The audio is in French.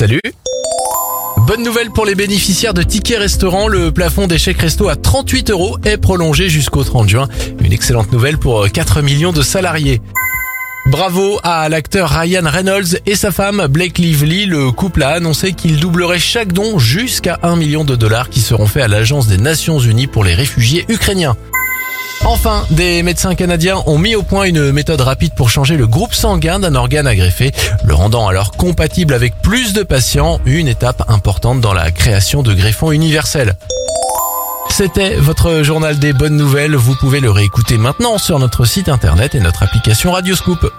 Salut Bonne nouvelle pour les bénéficiaires de tickets restaurants, le plafond des chèques resto à 38 euros est prolongé jusqu'au 30 juin. Une excellente nouvelle pour 4 millions de salariés. Bravo à l'acteur Ryan Reynolds et sa femme Blake Lively. Le couple a annoncé qu'il doublerait chaque don jusqu'à 1 million de dollars qui seront faits à l'Agence des Nations Unies pour les réfugiés ukrainiens. Enfin, des médecins canadiens ont mis au point une méthode rapide pour changer le groupe sanguin d'un organe à greffer, le rendant alors compatible avec plus de patients, une étape importante dans la création de greffons universels. C'était votre journal des bonnes nouvelles, vous pouvez le réécouter maintenant sur notre site internet et notre application Radioscoop.